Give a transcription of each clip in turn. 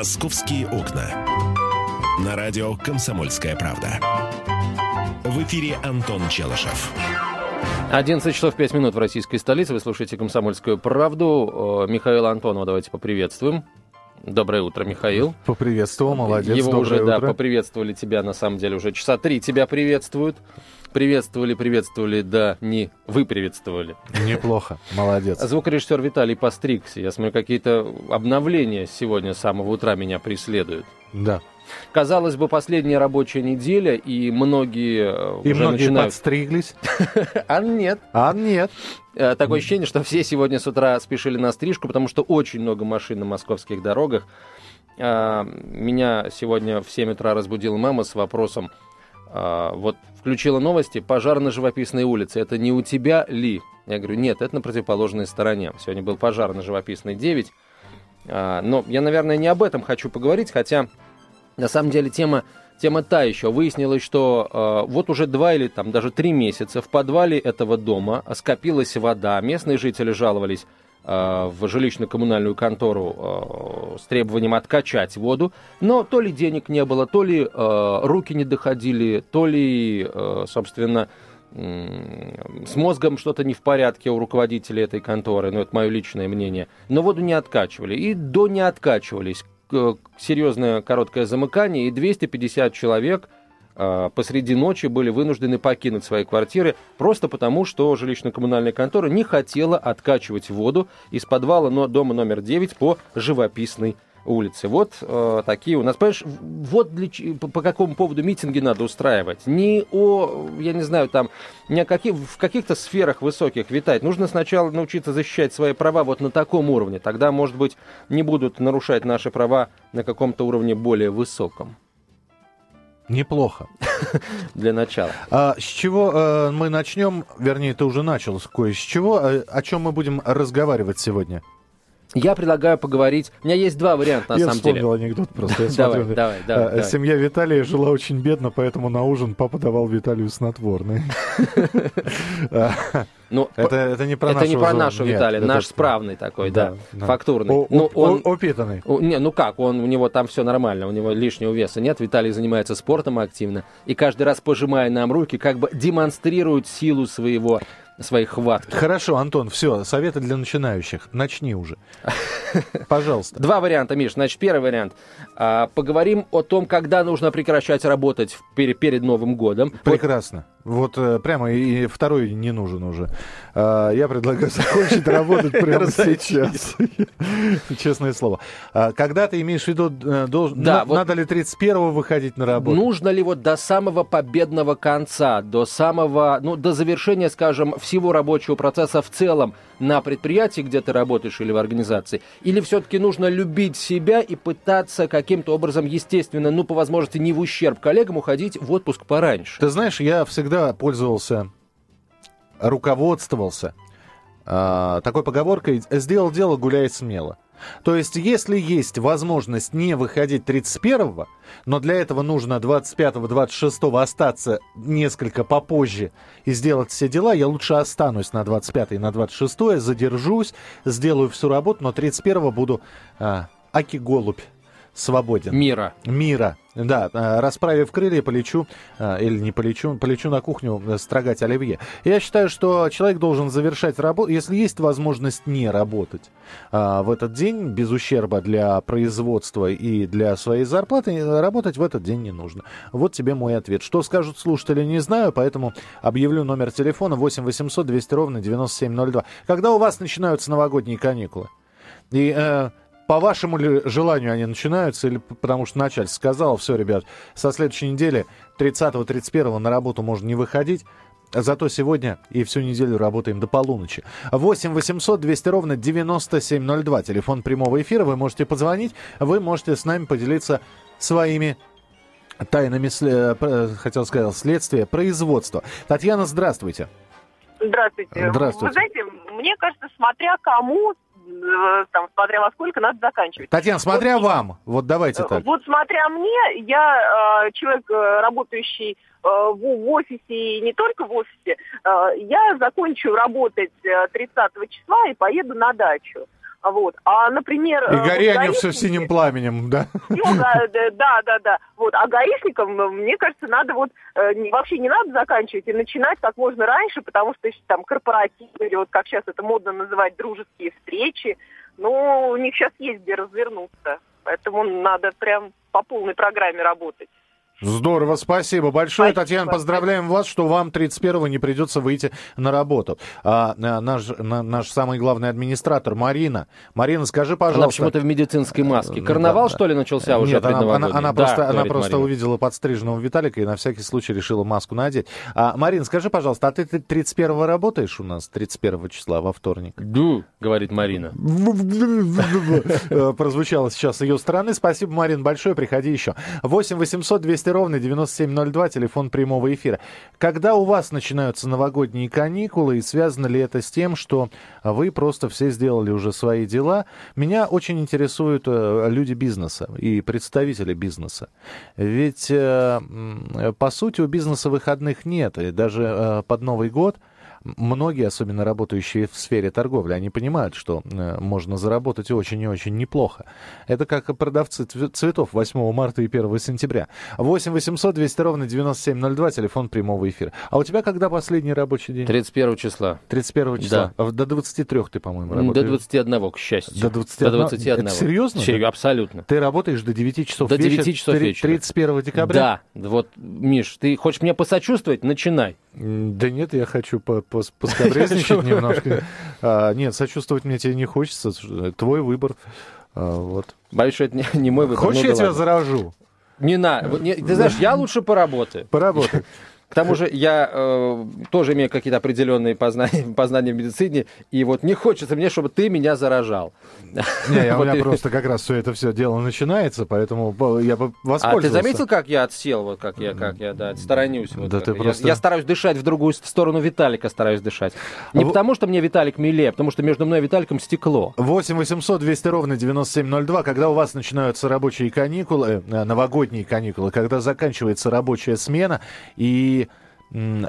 «Московские окна». На радио «Комсомольская правда». В эфире Антон Челышев. 11 часов 5 минут в российской столице. Вы слушаете «Комсомольскую правду». Михаил Антонова давайте поприветствуем. Доброе утро, Михаил. Поприветствовал, молодец. Его уже, утро. да, поприветствовали тебя, на самом деле, уже часа три тебя приветствуют. Приветствовали, приветствовали, да, не вы приветствовали. Неплохо, молодец. Звукорежиссер Виталий постригся. Я смотрю, какие-то обновления сегодня с самого утра меня преследуют. Да. Казалось бы, последняя рабочая неделя, и многие э, И уже многие начинают... подстриглись. А нет. А нет. Э, Такое ощущение, что все сегодня с утра спешили на стрижку, потому что очень много машин на московских дорогах. А, Меня сегодня в 7 утра разбудила мама с вопросом, а, вот включила новости, пожар на живописной улице, это не у тебя ли? Я говорю, нет, это на противоположной стороне. Сегодня был пожар на живописной 9. А, Но я, наверное, не об этом хочу поговорить, хотя на самом деле тема, тема та еще. Выяснилось, что э, вот уже два или там даже три месяца в подвале этого дома скопилась вода. Местные жители жаловались в жилищно-коммунальную контору э, с требованием откачать воду, но то ли денег не было, то ли э, руки не доходили, то ли, э, собственно, с мозгом что-то не в порядке у руководителей этой конторы, ну это мое личное мнение, но воду не откачивали. И до не откачивались. Серьезное короткое замыкание, и 250 человек э, посреди ночи были вынуждены покинуть свои квартиры просто потому, что жилищно-коммунальная контора не хотела откачивать воду из подвала но дома номер 9 по живописной улице. Вот э, такие у нас. Понимаешь, вот для, по, по какому поводу митинги надо устраивать. Не о, я не знаю, там, не о каких, в каких-то сферах высоких витать. Нужно сначала научиться защищать свои права вот на таком уровне. Тогда, может быть, не будут нарушать наши права на каком-то уровне более высоком. Неплохо. Для начала. А с чего э, мы начнем? Вернее, ты уже начал кое с чего. Э, О чем мы будем разговаривать сегодня? Я предлагаю поговорить. У меня есть два варианта, на я самом вспомнил деле. анекдот просто. Я Давай, смотрю, давай, давай, э, давай. Семья Виталия жила очень бедно, поэтому на ужин папа давал Виталию снотворное. А, Ну, Это это не про это не нашего про зону. нашу Нет, Виталия, это- наш справный такой, да, Да, да. фактурный. О- ну, о- он, о- Опитанный. у- не, ну как, он, у него там все нормально, у него лишнего веса нет, Виталий занимается спортом активно, и каждый раз, пожимая нам руки, как бы демонстрирует силу своего, своей хватки. Хорошо, Антон, все, советы для начинающих. Начни уже. Пожалуйста. Два варианта, Миш. Значит, первый вариант. А, поговорим о том, когда нужно прекращать работать пере- перед Новым годом. Прекрасно. Вот э, прямо и второй не нужен уже. А, Я предлагаю закончить работать прямо сейчас. Честное слово. А, Когда ты имеешь в виду, э, надо ли 31-го выходить на работу? Нужно ли вот до самого победного конца, до самого, ну, до завершения, скажем, всего рабочего процесса в целом на предприятии, где ты работаешь или в организации? Или все-таки нужно любить себя и пытаться каким-то образом, естественно, ну, по возможности, не в ущерб коллегам, уходить в отпуск пораньше? Ты знаешь, я всегда пользовался, руководствовался а, такой поговоркой «сделал дело, гуляй смело». То есть, если есть возможность не выходить 31-го, но для этого нужно 25-26 остаться несколько попозже и сделать все дела, я лучше останусь на 25 и на 26 задержусь, сделаю всю работу, но 31-го буду а, аки-голубь свободен Мира. мира. Да, э, расправив крылья, полечу, э, или не полечу, полечу на кухню э, строгать оливье. Я считаю, что человек должен завершать работу, если есть возможность не работать в этот день, без ущерба для производства и для своей зарплаты, работать в этот день не нужно. Вот тебе мой ответ. Что скажут слушатели, не знаю, поэтому объявлю номер телефона 8 800 200 ровно 9702. Когда у вас начинаются новогодние каникулы? И э, по вашему ли желанию они начинаются, или потому что начальство сказало, все, ребят, со следующей недели 30-31 на работу можно не выходить, зато сегодня и всю неделю работаем до полуночи. 8 800 200 ровно 9702, телефон прямого эфира, вы можете позвонить, вы можете с нами поделиться своими тайнами, э, хотел сказать, следствия, производства. Татьяна, здравствуйте. Здравствуйте. Здравствуйте. Вы знаете, мне кажется, смотря кому, там, смотря во сколько, надо заканчивать. Татьяна, смотря вам, вот давайте так. Вот смотря мне, я э, человек, э, работающий э, в, в офисе и не только в офисе, э, я закончу работать э, 30 числа и поеду на дачу. Вот. А, например... И э, гори вот они все гаишники- синим пламенем, да? Ну, да, да, да, да. Вот. А гаишникам, ну, мне кажется, надо вот э, вообще не надо заканчивать и начинать как можно раньше, потому что там корпоративы или вот как сейчас это модно называть дружеские встречи, ну, у них сейчас есть где развернуться. Поэтому надо прям по полной программе работать. Здорово, спасибо большое. Спасибо. Татьяна, поздравляем вас, что вам 31-го не придется выйти на работу. А, а, наш, на- наш самый главный администратор Марина. Марина, скажи, Она пожалуйста. почему-то в медицинской маске. Э, Карнавал, да, что ли, начался уже Нет, она, она, она Да, просто, она просто Марина. увидела подстриженного Виталика и на всякий случай решила маску надеть. А, Марин, скажи, пожалуйста, а ты 31-го работаешь у нас, 31 числа, во вторник? Ду, говорит Марина. Э, Прозвучало сейчас с ее стороны. Спасибо, Марин, большое. Приходи еще. 8 800 200 ровно 9702, телефон прямого эфира. Когда у вас начинаются новогодние каникулы, и связано ли это с тем, что вы просто все сделали уже свои дела? Меня очень интересуют э, люди бизнеса и представители бизнеса. Ведь, э, по сути, у бизнеса выходных нет. И даже э, под Новый год многие, особенно работающие в сфере торговли, они понимают, что э, можно заработать очень и очень неплохо. Это как продавцы цве- цветов 8 марта и 1 сентября. 8 800 200 ровно 9702, телефон прямого эфира. А у тебя когда последний рабочий день? 31 числа. 31 числа. А До 23 ты, по-моему, До работаешь. 21, к счастью. До 21? До 21. Это серьезно? Серьезно, абсолютно. Ты работаешь до 9 часов До 9 вечера, часов три- вечера. 31 декабря? Да, вот, Миш, ты хочешь мне посочувствовать? Начинай. Да нет, я хочу по- пос- поскабрезничать немножко. А, Нет, сочувствовать мне тебе не хочется. Твой выбор. А, Вот. Боюсь, что это не, не мой выбор. Хочешь, Ну я да тебя заражу? Не на, ты знаешь, я лучше поработаю. Поработай. К тому же я э, тоже имею какие-то определенные познания, познания в медицине, и вот не хочется мне, чтобы ты меня заражал. Не, я- у меня просто как раз все это все дело начинается, поэтому по- я бы А воспользовался. ты заметил, как я отсел, вот как я, как я, да, сторонюсь. Вот Да ты я. просто- я стараюсь дышать в другую сторону Виталика, стараюсь дышать. Не А потому, что мне Виталик милее, а потому что между мной и Виталиком стекло. 8 800 200 ровно 9702, когда у вас начинаются рабочие каникулы, э, новогодние каникулы, когда заканчивается рабочая смена, и,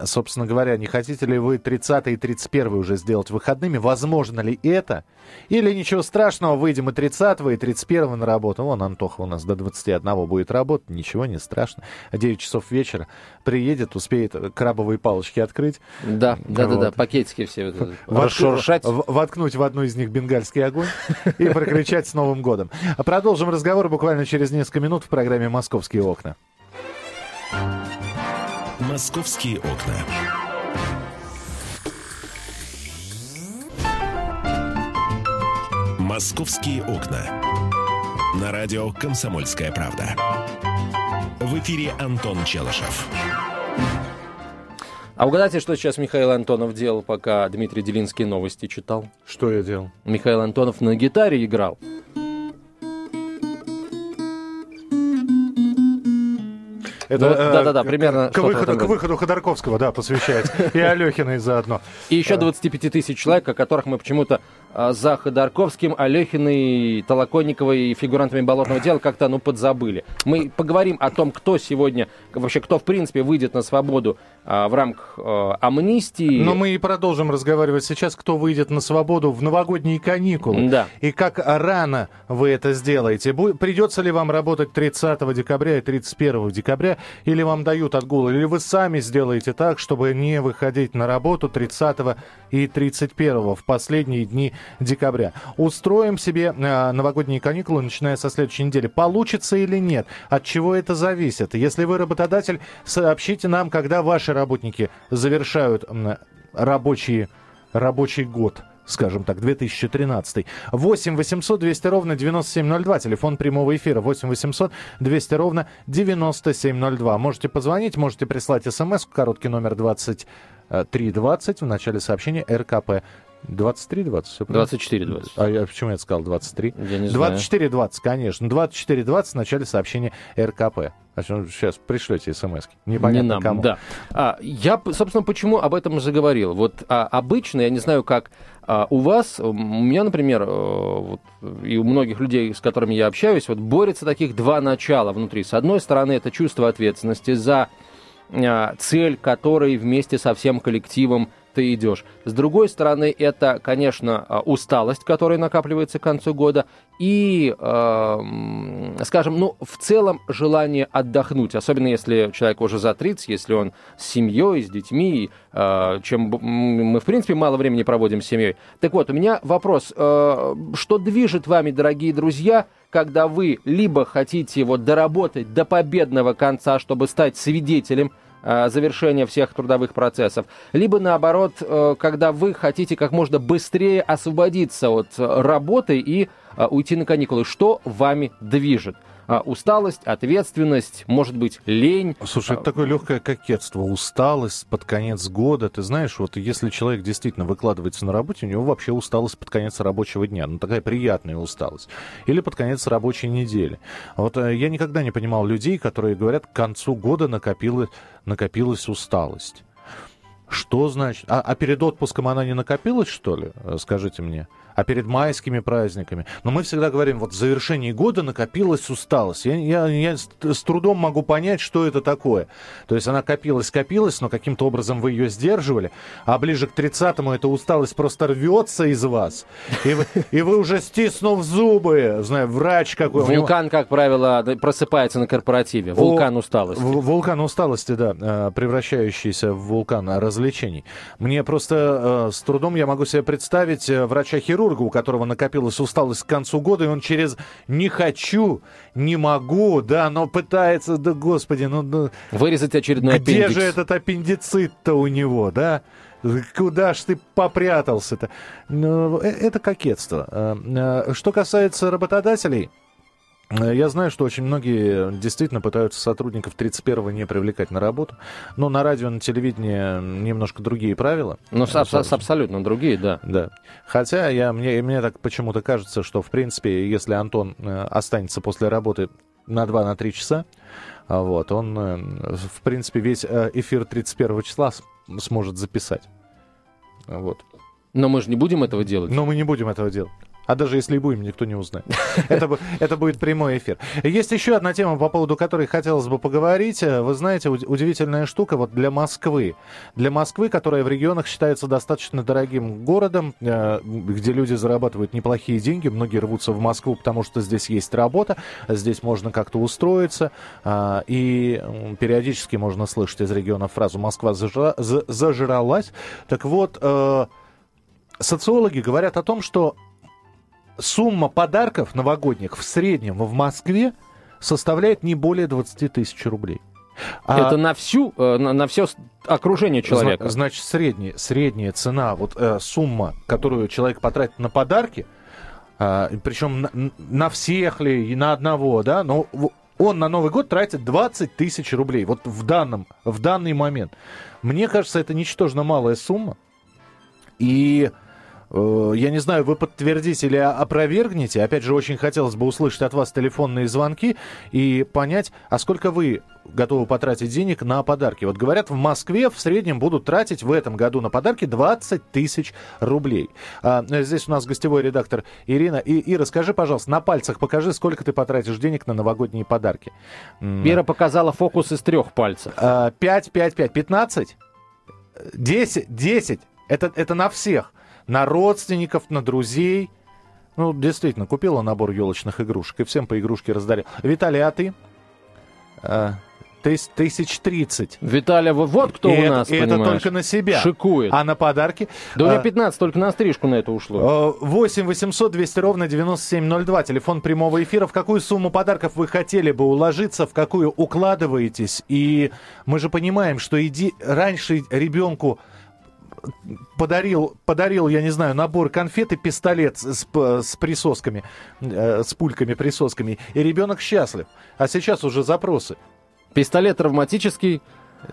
собственно говоря, не хотите ли вы 30 и 31 уже сделать выходными? Возможно ли это? Или ничего страшного, выйдем и 30 и 31 на работу. Вон Антоха у нас до 21 будет работать, ничего не страшно. 9 часов вечера приедет, успеет крабовые палочки открыть. Да, да, да, да, Вот. пакетики все вот расшуршать. воткнуть в одну из них бенгальский огонь и прокричать с Новым годом. А Продолжим разговор буквально через несколько минут в программе «Московские окна». «Московские окна». «Московские окна». На радио «Комсомольская правда». В эфире Антон Челышев. А угадайте, что сейчас Михаил Антонов делал, пока Дмитрий Делинский новости читал? Что я делал? Михаил Антонов на гитаре играл. Да-да-да, к- примерно К выходу, к выходу Ходорковского, да, посвящается. И Алехиной заодно. И еще 25 тысяч человек, о которых мы почему-то а, за Ходорковским, Алехиной, Толоконниковой и фигурантами болотного дела как-то ну подзабыли. Мы поговорим о том, кто сегодня, вообще кто в принципе выйдет на свободу а, в рамках а, амнистии. Но мы и продолжим разговаривать сейчас, кто выйдет на свободу в новогодние каникулы. Да. И как рано вы это сделаете. Бу- Придется ли вам работать 30 декабря и 31 декабря, или вам дают отгул, или вы сами сделаете так, чтобы не выходить на работу 30 и 31 в последние дни декабря. Устроим себе э, новогодние каникулы, начиная со следующей недели. Получится или нет? От чего это зависит? Если вы работодатель, сообщите нам, когда ваши работники завершают м, рабочие, рабочий год скажем так, 2013. 8 800 200 ровно 9702, телефон прямого эфира 8 800 200 ровно 9702. Можете позвонить, можете прислать смс, короткий номер 2320 в начале сообщения РКП. 2320, все правильно? 24-20. А я почему я сказал 23? Я не знаю. 2420, конечно. 2420 в начале сообщения РКП. А сейчас пришлете смс. Непонятно не нам, кому. да. А, я, собственно, почему об этом заговорил. Вот а, обычно, я не знаю, как а, у вас, м, у меня, например, э, вот, и у многих людей, с которыми я общаюсь, вот борются таких два начала внутри. С одной стороны, это чувство ответственности за а, цель, которой вместе со всем коллективом ты идешь. С другой стороны, это, конечно, а, усталость, которая накапливается к концу года, и, э, скажем, ну, в целом желание отдохнуть, особенно если человек уже за 30, если он с семьей, с детьми, э, чем мы, в принципе, мало времени проводим с семьей. Так вот, у меня вопрос, э, что движет вами, дорогие друзья, когда вы либо хотите вот доработать до победного конца, чтобы стать свидетелем завершения всех трудовых процессов, либо наоборот, э, когда вы хотите как можно быстрее освободиться от работы и э, уйти на каникулы. Что вами движет? Усталость, ответственность, может быть, лень. Слушай, это такое легкое кокетство, усталость под конец года. Ты знаешь, вот если человек действительно выкладывается на работе, у него вообще усталость под конец рабочего дня. Ну, такая приятная усталость. Или под конец рабочей недели. Вот э, я никогда не понимал людей, которые говорят, к концу года накопилась, накопилась усталость. Что значит? А, а перед отпуском она не накопилась, что ли? Э, скажите мне а перед майскими праздниками. Но мы всегда говорим, вот в завершении года накопилась усталость. Я, я, я с трудом могу понять, что это такое. То есть она копилась, копилась, но каким-то образом вы ее сдерживали, а ближе к 30-му эта усталость просто рвется из вас. И вы, и вы уже стиснув зубы, знаю, врач какой. Вулкан, как правило, просыпается на корпоративе. Вулкан усталости. Вулкан усталости, да, э, превращающийся в вулкан развлечений. Мне просто э, с трудом я могу себе представить э, врача-хирурга, хирурга, у которого накопилась усталость к концу года, и он через «не хочу», «не могу», да, но пытается, да, господи, ну... ну Вырезать очередной где аппендикс. же этот аппендицит-то у него, да? Куда ж ты попрятался-то? Ну, э, это кокетство. Э, э, что касается работодателей, я знаю, что очень многие действительно пытаются сотрудников 31-го не привлекать на работу. Но на радио, на телевидении немножко другие правила. Ну, с, с, абсолютно другие, да. Да. Хотя я, мне, мне так почему-то кажется, что, в принципе, если Антон э, останется после работы на 2-3 на часа, а вот, он, э, в принципе, весь эфир 31 числа сможет записать. Вот. Но мы же не будем этого делать. Но мы не будем этого делать. А даже если и будем, никто не узнает. Это, это будет прямой эфир. Есть еще одна тема, по поводу которой хотелось бы поговорить. Вы знаете, удивительная штука вот для Москвы. Для Москвы, которая в регионах считается достаточно дорогим городом, э, где люди зарабатывают неплохие деньги. Многие рвутся в Москву, потому что здесь есть работа, здесь можно как-то устроиться. А, и периодически можно слышать из региона фразу «Москва зажралась». Так вот, э, социологи говорят о том, что сумма подарков новогодних в среднем в Москве составляет не более 20 тысяч рублей. А, Это на всю, э, на, на все окружение человека. Значит, средняя, средняя цена, вот э, сумма, которую человек потратит на подарки, э, причем на, на всех ли и на одного, да, но он на Новый год тратит 20 тысяч рублей. Вот в данном, в данный момент. Мне кажется, это ничтожно малая сумма. И я не знаю, вы подтвердите или опровергнете. Опять же, очень хотелось бы услышать от вас телефонные звонки и понять, а сколько вы готовы потратить денег на подарки. Вот говорят, в Москве в среднем будут тратить в этом году на подарки 20 тысяч рублей. А, здесь у нас гостевой редактор Ирина. И, Ира, скажи, пожалуйста, на пальцах покажи, сколько ты потратишь денег на новогодние подарки. Ира показала фокус из трех пальцев. 5, 5, 5, 15? 10, 10. Это, это на всех на родственников, на друзей. Ну, действительно, купила набор елочных игрушек и всем по игрушке раздарил. Виталий, а ты? А, тысяч тридцать. Виталий, вот, вот кто и у нас, это, это только на себя. Шикует. А на подарки? Да у меня 15, а, только на стрижку на это ушло. 8 800 200 ровно 9702. Телефон прямого эфира. В какую сумму подарков вы хотели бы уложиться, в какую укладываетесь? И мы же понимаем, что иди раньше ребенку подарил, подарил, я не знаю, набор конфет и пистолет с, с присосками, э, с пульками-присосками, и ребенок счастлив. А сейчас уже запросы. Пистолет травматический,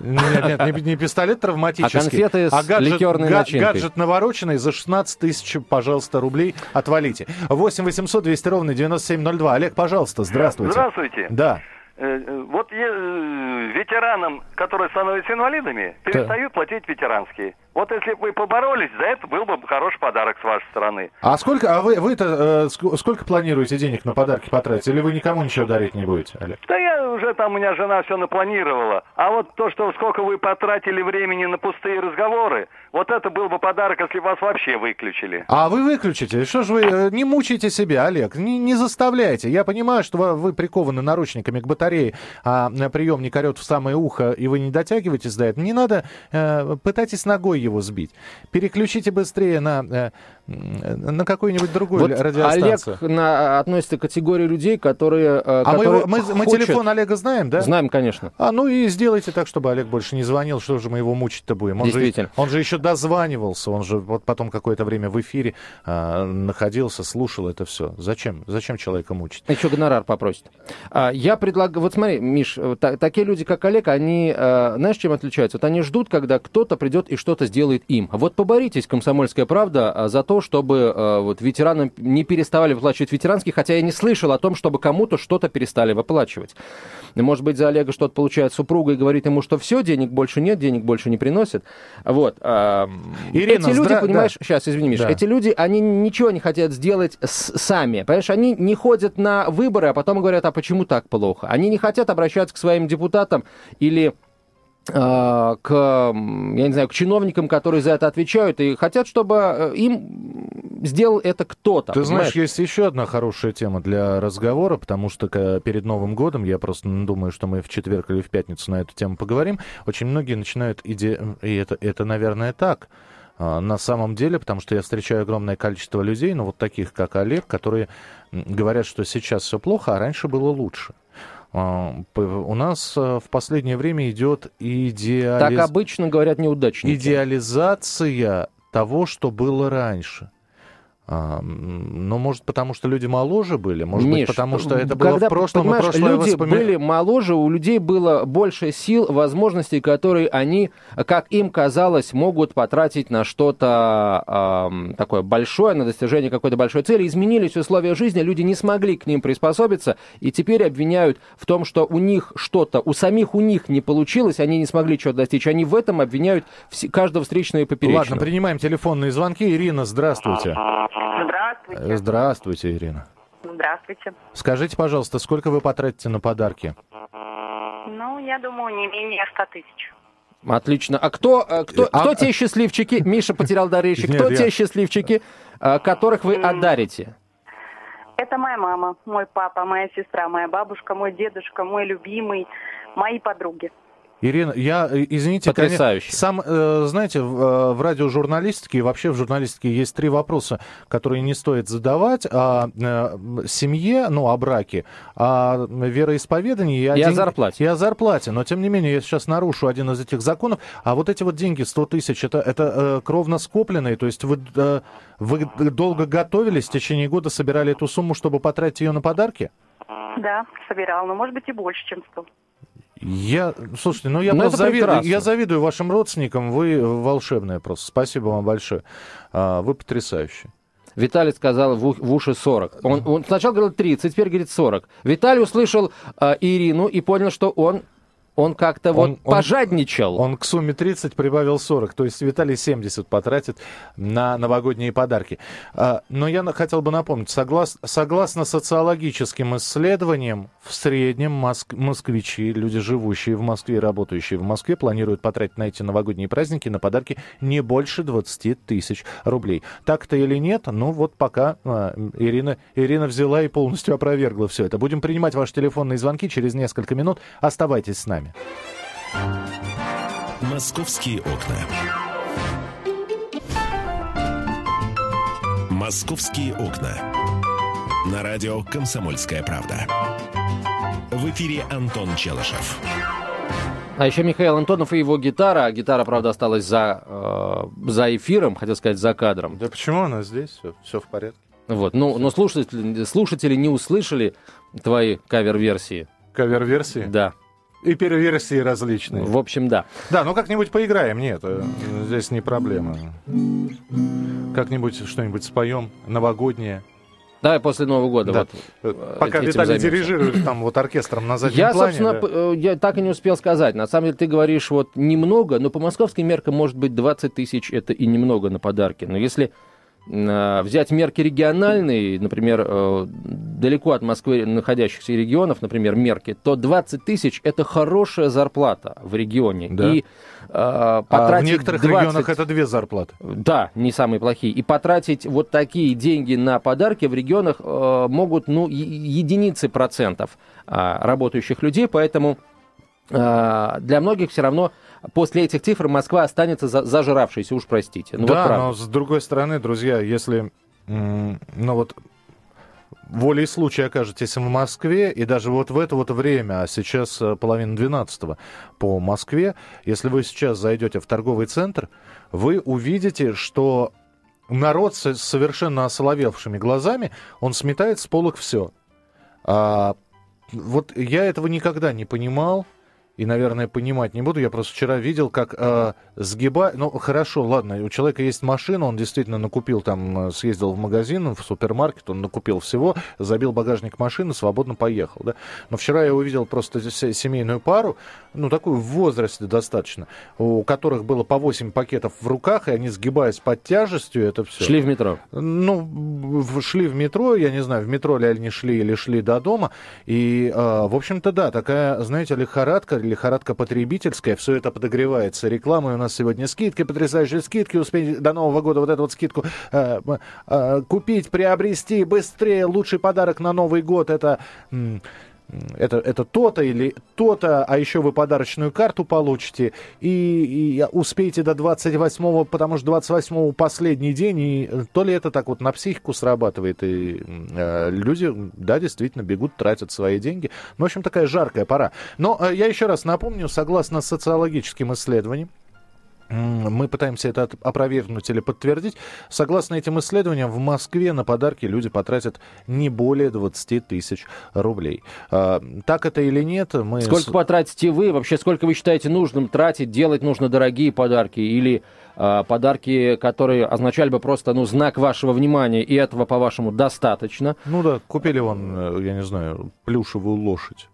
нет, нет, не, не пистолет травматический. А конфеты с а гаджет, ликерной га- начинкой. гаджет навороченный за 16 тысяч, пожалуйста, рублей отвалите. 8 800 200 ровно 9702. Олег, пожалуйста, здравствуйте. Здравствуйте. Да. Э, вот э, ветеранам, которые становятся инвалидами, перестают платить ветеранские. Вот если бы вы поборолись, за это был бы хороший подарок с вашей стороны. А сколько, а вы, вы-то э, сколько планируете денег на подарки потратить? Или вы никому ничего дарить не будете, Олег? Да я уже там у меня жена все напланировала. А вот то, что сколько вы потратили времени на пустые разговоры, вот это был бы подарок, если вас вообще выключили. А вы выключите? Что ж вы э, не мучайте себя, Олег, не, не заставляйте. Я понимаю, что вы, вы прикованы наручниками к батарее, а приемник орет в самое ухо, и вы не дотягиваетесь до этого. Не надо, э, пытайтесь ногой его сбить. Переключите быстрее на, э, на какую-нибудь другую Вот радиостанцию. Олег на, относится к категории людей, которые... э, А мы, которые его- мы, мы телефон Олега знаем, да? Знаем, конечно. А ну и сделайте так, чтобы Олег больше не звонил, что же мы его мучить-то будем? Он же, Действительно. он же еще дозванивался, он же вот потом какое-то время в эфире а, находился, слушал это все. Зачем? Зачем человека мучить? Еще гонорар попросит. А, Я предлагаю... Вот смотри, Миш, э, та- такие люди, как Олег, они, э, знаешь, чем отличаются? Вот они ждут, когда кто-то придет и что-то сделает им. А вот поборитесь, комсомольская правда, а, за то, чтобы э, вот ветеранам не переставали выплачивать ветеранские, хотя я не слышал о том, чтобы кому-то что-то перестали выплачивать. И, Может быть, за Олега что-то получает супруга и говорит ему, что все, денег больше нет, денег больше не приносит. Вот. а, Ирина, Эти люди, здра- понимаешь, да. сейчас, извини, Миш, Да. эти люди, они ничего не хотят сделать с- сами. Понимаешь, они не ходят на выборы, а потом говорят, а почему так плохо? Они не хотят обращаться к своим депутатам или э, к, м, я не знаю, к чиновникам, которые за это отвечают, и хотят, чтобы э, им сделал это кто-то. Ты знаешь, понимаешь? есть еще одна хорошая тема для разговора, потому что к- перед Новым годом, я просто думаю, что мы в четверг или в пятницу на эту тему поговорим, очень многие начинают иде... И это, это, наверное, так. а, На самом деле, потому что я встречаю огромное количество людей, ну вот таких, как Олег, которые говорят, что сейчас все плохо, а раньше было лучше. А, У нас а, в последнее время идет Так идеализация обычно говорят неудачники. идеализация того, что было раньше. А, ну, может, потому что люди моложе были, может Миш, быть, потому что это было когда, в прошлом, и прошлое люди воспоми- были моложе, у людей было больше сил, возможностей, которые они, как им казалось, могут потратить на что-то ам, такое большое, на достижение какой-то большой цели. Изменились условия жизни, люди не смогли к ним приспособиться, и теперь обвиняют в том, что у них что-то, у самих у них не получилось, они не смогли чего-то достичь. Они в этом обвиняют каждого встречного и поперечного. Ладно, принимаем телефонные звонки. Ирина, здравствуйте. Здравствуйте. Э, Здравствуйте, Ирина. Здравствуйте. Скажите, пожалуйста, сколько вы потратите на подарки? Ну, я думаю, не менее 100 тысяч. Отлично. А кто, э, кто, А- кто те счастливчики? Миша потерял дар речи. Нет, Кто я- те счастливчики, э, которых вы отдарите? Это моя мама, мой папа, моя сестра, моя бабушка, мой дедушка, мой любимый, мои подруги. Ирина, я, э, извините, Потрясающе. конечно, сам, э, знаете, в, э, в радиожурналистике и вообще в журналистике есть три вопроса, которые не стоит задавать о э, семье, ну, о браке, о вероисповедании И о день- зарплате. И о зарплате. Но, тем не менее, я сейчас нарушу один из этих законов. А вот эти вот деньги, 100 тысяч, это, это э, кровно скопленные? То есть вы, э, вы долго готовились, в течение года собирали эту сумму, чтобы потратить ее на подарки? Да, собирал, но может быть и больше, чем 100. Я, слушайте, ну я Ну, просто это завидую, я завидую вашим родственникам, вы волшебные просто. Спасибо вам большое. А, Вы потрясающие. Виталий сказал в, в уши 40. Он, он сначала говорил 30, теперь говорит 40. Виталий услышал э, Ирину и понял, что он, он как-то вот Он- он- пожадничал. Он к сумме 30 прибавил 40, то есть Виталий 70 потратит на новогодние подарки. А, Но я хотел бы напомнить, соглас- согласно социологическим исследованиям, в среднем моск- москвичи, люди, живущие в Москве и работающие в Москве, планируют потратить на эти новогодние праздники на подарки не больше 20 тысяч рублей. Так-то или нет, ну вот пока а, Ирина, Ирина взяла и полностью опровергла все это. Будем принимать ваши телефонные звонки через несколько минут. Оставайтесь с нами. «Московские окна». «Московские окна». На радио «Комсомольская правда». В эфире Антон Челышев. А еще Михаил Антонов и его гитара. Гитара, правда, осталась за, э, за эфиром, хотел сказать, за кадром. Да почему она здесь? Все, в порядке. Вот. Ну, но слушатели, слушатели не услышали твои кавер-версии. Кавер-версии? Да. И переверсии различные. В общем, да. Да, ну как-нибудь поиграем. Нет, э, здесь не проблема. Как-нибудь что-нибудь споем новогоднее. Давай после Нового года. Да. Вот, Э, Пока Виталий дирижирует там вот оркестром на заднем Я, плане. собственно, да. э, я так и не успел сказать. На самом деле, ты говоришь вот немного, но по московским меркам, может быть, 20 тысяч это и немного на подарки. Но если взять мерки региональные, например, э, далеко от Москвы находящихся регионов, например, мерки, то 20 тысяч – это хорошая зарплата в регионе. Да. И э, потратить а в некоторых 20... регионах это две зарплаты. Да, не самые плохие. И потратить вот такие деньги на подарки в регионах э, могут ну, единицы процентов э, работающих людей, поэтому э, для многих все равно после этих цифр Москва останется за, зажравшейся, уж простите. Ну, да, вот но с другой стороны, друзья, если ну вот волей случая окажетесь в Москве, и даже вот в это вот время, а сейчас э, половина двенадцатого по Москве, если вы сейчас зайдете в торговый центр, вы увидите, что народ с совершенно осоловевшими глазами, он сметает с полок все. А, вот я этого никогда не понимал и, наверное, понимать не буду. Я просто вчера видел, как э, сгибать... Ну, хорошо, ладно, у человека есть машина, он действительно накупил там, э, съездил в магазин, в супермаркет, он накупил всего, забил багажник машины, свободно поехал, да. Но вчера я увидел просто семейную пару, ну, такую в возрасте достаточно, у которых было по 8 пакетов в руках, и они, сгибаясь под тяжестью, это все... Шли в метро? Ну, шли в метро, я не знаю, в метро ли они шли или шли до дома, и, э, в общем-то, да, такая, знаете, лихорадка, лихорадка потребительская, все это подогревается рекламой. У нас сегодня скидки, потрясающие скидки. Успеть до Нового года вот эту вот скидку э, э, купить, приобрести быстрее. Лучший подарок на Новый год это это, это то-то или то-то, а еще вы подарочную карту получите и, и успеете до 28-го, потому что 28-го последний день, и то ли это так вот на психику срабатывает, и э, люди, да, действительно бегут, тратят свои деньги. Ну, в общем, такая жаркая пора. Но э, я еще раз напомню, согласно социологическим исследованиям, мы пытаемся это опровергнуть или подтвердить. Согласно этим исследованиям, в Москве на подарки люди потратят не более 20 тысяч рублей. А, так это или нет? Мы... Сколько потратите вы? Вообще, сколько вы считаете нужным тратить? Делать нужно дорогие подарки? Или а, подарки, которые означали бы просто ну, знак вашего внимания, и этого, по-вашему, достаточно? Ну да, купили вон, э, я не знаю, плюшевую лошадь.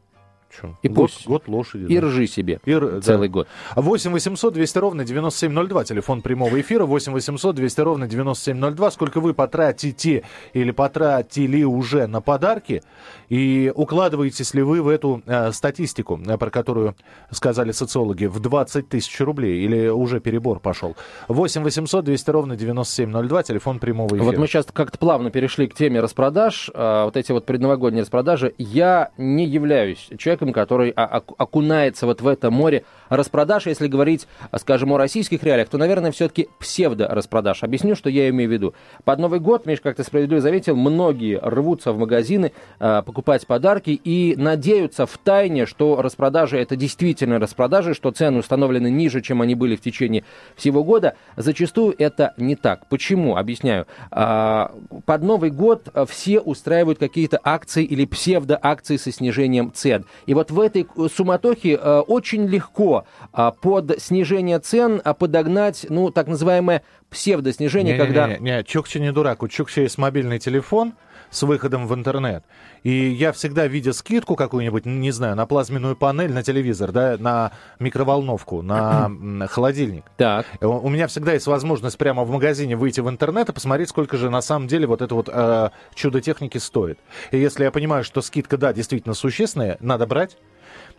И год, пусть. Год лошади. И да. ржи себе и, целый да. год. 8 800 200 ровно 9702. Телефон прямого эфира. 8 800 200 ровно 9702. Сколько вы потратите или потратили уже на подарки? И укладываетесь ли вы в эту э, статистику, э, про которую сказали социологи, в 20 тысяч рублей? Или уже перебор пошел? 8 800 200 ровно 9702. Телефон прямого эфира. Вот мы сейчас как-то плавно перешли к теме распродаж. Э, вот эти вот предновогодние распродажи. Я не являюсь человеком, человеком, который окунается вот в это море распродаж. Если говорить, скажем, о российских реалиях, то, наверное, все-таки псевдо-распродаж. Объясню, что я имею в виду. Под Новый год, Миш, как ты справедливо заметил, многие рвутся в магазины э, покупать подарки и надеются в тайне, что распродажи это действительно распродажи, что цены установлены ниже, чем они были в течение всего года. Зачастую это не так. Почему? Объясняю. Э, под Новый год все устраивают какие-то акции или псевдоакции со снижением цен. И вот в этой суматохе э, очень легко э, под снижение цен э, подогнать, ну, так называемое псевдоснижение, не, когда... Не, не, не, Чукча не дурак. У Чукча есть мобильный телефон, с выходом в интернет. И я всегда, видя скидку какую-нибудь, не знаю, на плазменную панель, на телевизор, да, на микроволновку, на холодильник. Так. У меня всегда есть возможность прямо в магазине выйти в интернет и посмотреть, сколько же на самом деле вот это вот э, чудо техники стоит. И если я понимаю, что скидка, да, действительно существенная, надо брать.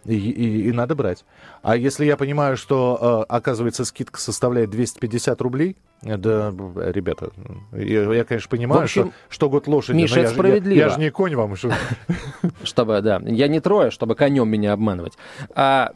И, и, и надо брать. А если я понимаю, что, э, оказывается, скидка составляет 250 рублей, да, ребята, я, я конечно, понимаю, общем, что, что год лошади, Миша, это я, справедливо. Я, я же не конь вам. Чтобы, да, я не трое, чтобы конем меня обманывать. А,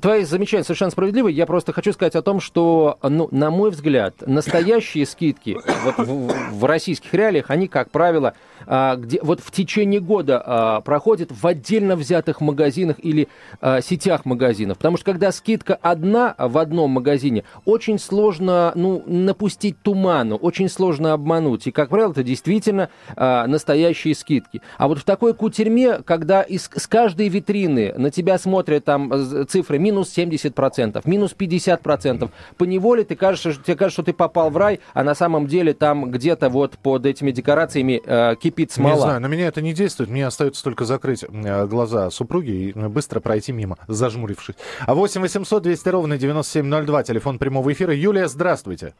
твои замечания совершенно справедливы. Я просто хочу сказать о том, что, ну, на мой взгляд, настоящие скидки вот в, в российских реалиях, они, как правило, а, где, вот в течение года а, проходят в отдельно взятых магазинах или а, сетях магазинов. Потому что когда скидка одна в одном магазине, очень сложно, ну, напустить туману, очень сложно обмануть. И, как правило, это действительно э, настоящие скидки. А вот в такой кутерьме, когда из, с каждой витрины на тебя смотрят там цифры минус 70%, минус 50%, по неволе ты кажется, тебе кажется, что ты попал в рай, а на самом деле там где-то вот под этими декорациями э, кипит смола. Не знаю, на меня это не действует. Мне остается только закрыть э, глаза супруги и быстро пройти мимо, зажмурившись. А 8 800 200 ровно 9702, телефон прямого эфира. Юлия, здравствуйте.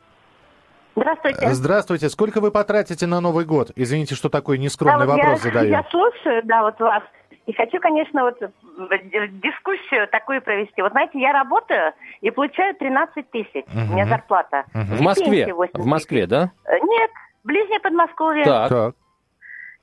Здравствуйте. Здравствуйте. Сколько вы потратите на Новый год? Извините, что такой нескромный да, вот вопрос я, задаю. Я слушаю, да, вот вас. И хочу, конечно, вот э, дискуссию такую провести. Вот знаете, я работаю и получаю 13 тысяч. Угу. У меня зарплата. Угу. В Москве? В Москве, да? Э, нет, ближнее Подмосковье. Так. так.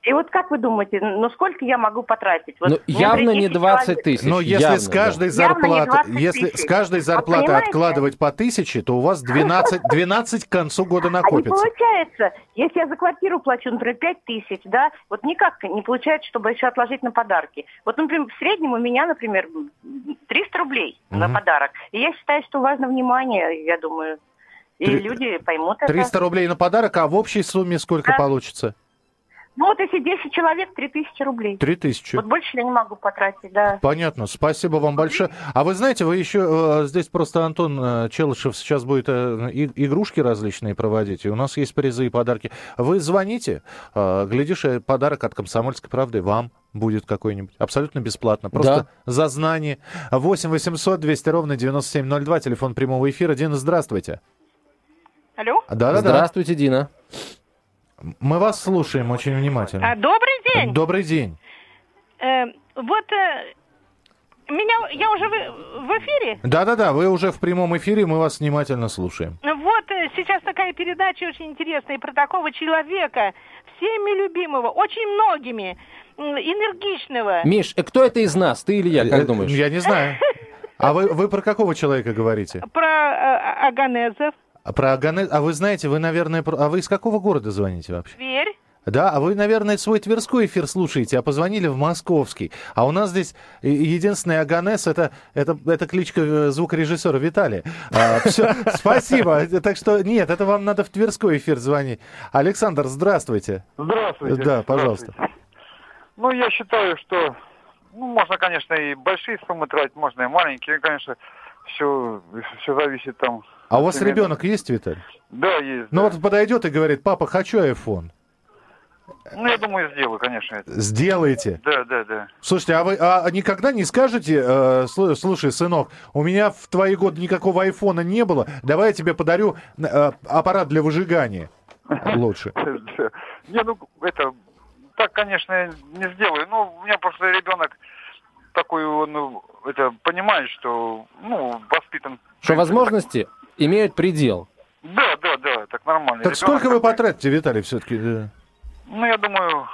И вот как вы думаете, ну сколько я могу потратить? Вот ну, явно не 20 тысяч. Но если явно, с каждой да. зарплаты, если с каждой зарплаты вот откладывать по тысяче, то у вас 12, 12 к концу года накопится. А не получается. Если я за квартиру плачу, например, 5 тысяч, да, вот никак не получается, чтобы еще отложить на подарки. Вот, например, в среднем у меня, например, 300 рублей mm-hmm. на подарок. И я считаю, что важно внимание, я думаю. И 3... люди поймут 300 это. 300 рублей на подарок, а в общей сумме сколько да. получится? Ну вот если 10 человек, 3000 рублей. 3000. Вот больше я не могу потратить, да. Понятно, спасибо вам большое. А вы знаете, вы еще, э, здесь просто Антон э, Челышев сейчас будет э, игрушки различные проводить, и у нас есть призы и подарки. Вы звоните, глядишь, подарок от «Комсомольской правды» вам будет какой-нибудь. Абсолютно бесплатно. Просто да. за знание. 8 800 200 ровно 9702, телефон прямого эфира. Дина, здравствуйте. Алло? Да, да, Здравствуйте, Дина. Мы вас слушаем очень внимательно. А, добрый день. Добрый день. Э, вот э, меня, я уже в, в эфире? Да-да-да, вы уже в прямом эфире, мы вас внимательно слушаем. Вот э, сейчас такая передача очень интересная про такого человека, всеми любимого, очень многими, энергичного. Миш, э, кто это из нас, ты или я, как э, думаешь? Я не знаю. А вы, вы про какого человека говорите? Про э, Аганезов. А про Аганес... А вы знаете, вы, наверное... А вы из какого города звоните вообще? Тверь. Да, а вы, наверное, свой тверской эфир слушаете, а позвонили в московский. А у нас здесь единственный Аганес это, это, это кличка э, звукорежиссера Виталия. А, все, спасибо. Так что нет, это вам надо в Тверской эфир звонить. Александр, здравствуйте. Здравствуйте. Да, пожалуйста. Здравствуйте. Ну, я считаю, что ну, можно, конечно, и большие суммы тратить, можно и маленькие. конечно, все, все зависит там а у вас ребенок есть, Виталий? Да, есть. Ну да. вот подойдет и говорит, папа, хочу iPhone. Ну, я думаю, сделаю, конечно. Это. Сделаете? Да, да, да. Слушайте, а вы а никогда не скажете, э, слушай, сынок, у меня в твои годы никакого айфона не было, давай я тебе подарю э, аппарат для выжигания лучше. Не, ну, это, так, конечно, не сделаю. Ну, у меня просто ребенок такой, он, это, понимает, что, ну, воспитан. Что возможности имеют предел. Да, да, да, так нормально. Так Ребенок сколько вы потратите, Виталий, все-таки? Ну, я думаю...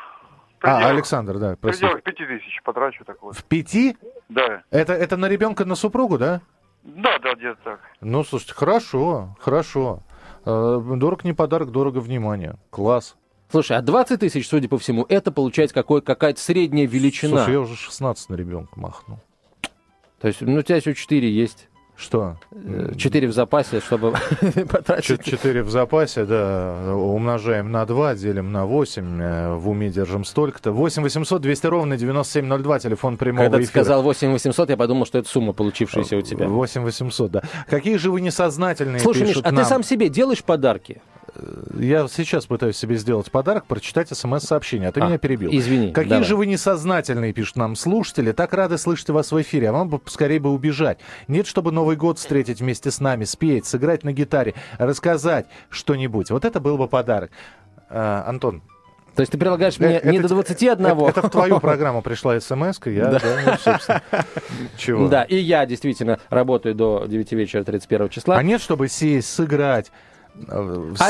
А, Александр, да, простите. В пределах пяти тысяч потрачу такой. В пяти? Да. Это, это на ребенка, на супругу, да? Да, да, где-то так. Ну, слушайте, хорошо, хорошо. Э, дорог не подарок, дорого внимание. Класс. Слушай, а 20 тысяч, судя по всему, это получается какой, какая-то средняя величина. Слушай, я уже 16 на ребенка махнул. То есть, ну, у тебя еще 4 есть. Что? Э, четыре в запасе, чтобы потратить. Четыре в запасе, да. Умножаем на 2, делим на 8. Э, в уме держим столько-то. 8 800 200 ровно 9702, телефон прямого Когда эфира. ты сказал 8 800, я подумал, что это сумма, получившаяся у тебя. 8 800, да. Какие же вы несознательные Слушай, Миш, а нам. ты сам себе делаешь подарки? Я сейчас пытаюсь себе сделать подарок, прочитать смс-сообщение, а ты а, меня перебил. Извини. Какие давай. же вы несознательные, пишут нам слушатели. Так рады слышать вас в эфире, а вам бы скорее бы убежать. Нет, чтобы Новый год встретить вместе с нами, спеть, сыграть на гитаре, рассказать что-нибудь. Вот это был бы подарок. А, Антон, то есть ты предлагаешь мне это, не до 21? Это, это в твою программу пришла смс я, да, да ну, Чего? Да, и я действительно работаю до 9 вечера 31 числа. А нет, чтобы сесть, сыграть,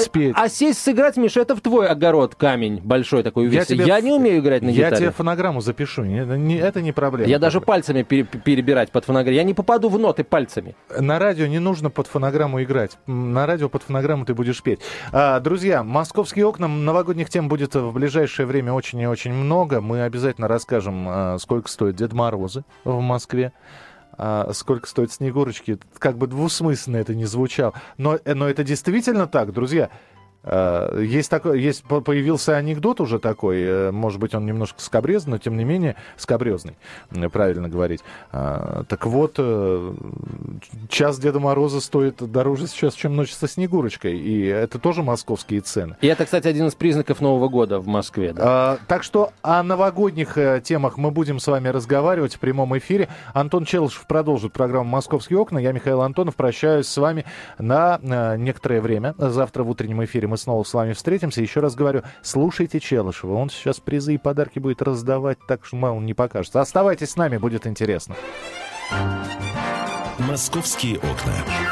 спеть. А, а сесть сыграть, Миша, это в твой огород камень большой такой я, тебе, я не умею играть на я гитаре. Я тебе фонограмму запишу, не, не, это не проблема. Я даже пальцами пере, перебирать под фонограмму. Я не попаду в ноты пальцами. На радио не нужно под фонограмму играть. На радио под фонограмму ты будешь петь. А, друзья, московские окна, новогодних тем будет в ближайшее время очень и очень много. Мы обязательно расскажем, а, сколько стоят Дед Морозы в Москве а, сколько стоят снегурочки. Как бы двусмысленно это не звучало. Но, э, но это действительно так, друзья. Э, есть такой, есть появился анекдот уже такой, э, может быть, он немножко скобрезный, но тем не менее скобрезный, правильно говорить. А, так вот, э, час Деда Мороза стоит дороже сейчас, чем ночь со Снегурочкой, и это тоже московские цены. И это, кстати, один из признаков Нового года в Москве. Да? Так что о новогодних темах мы будем с вами разговаривать в прямом эфире. Антон Челышев продолжит программу «Московские окна». Я, Михаил Антонов, прощаюсь с вами на некоторое время. Завтра в утреннем эфире мы снова с вами встретимся. Еще раз говорю, слушайте Челышева. Он сейчас призы и подарки будет раздавать, так что мало не покажется. Оставайтесь с нами, будет интересно. «Московские окна».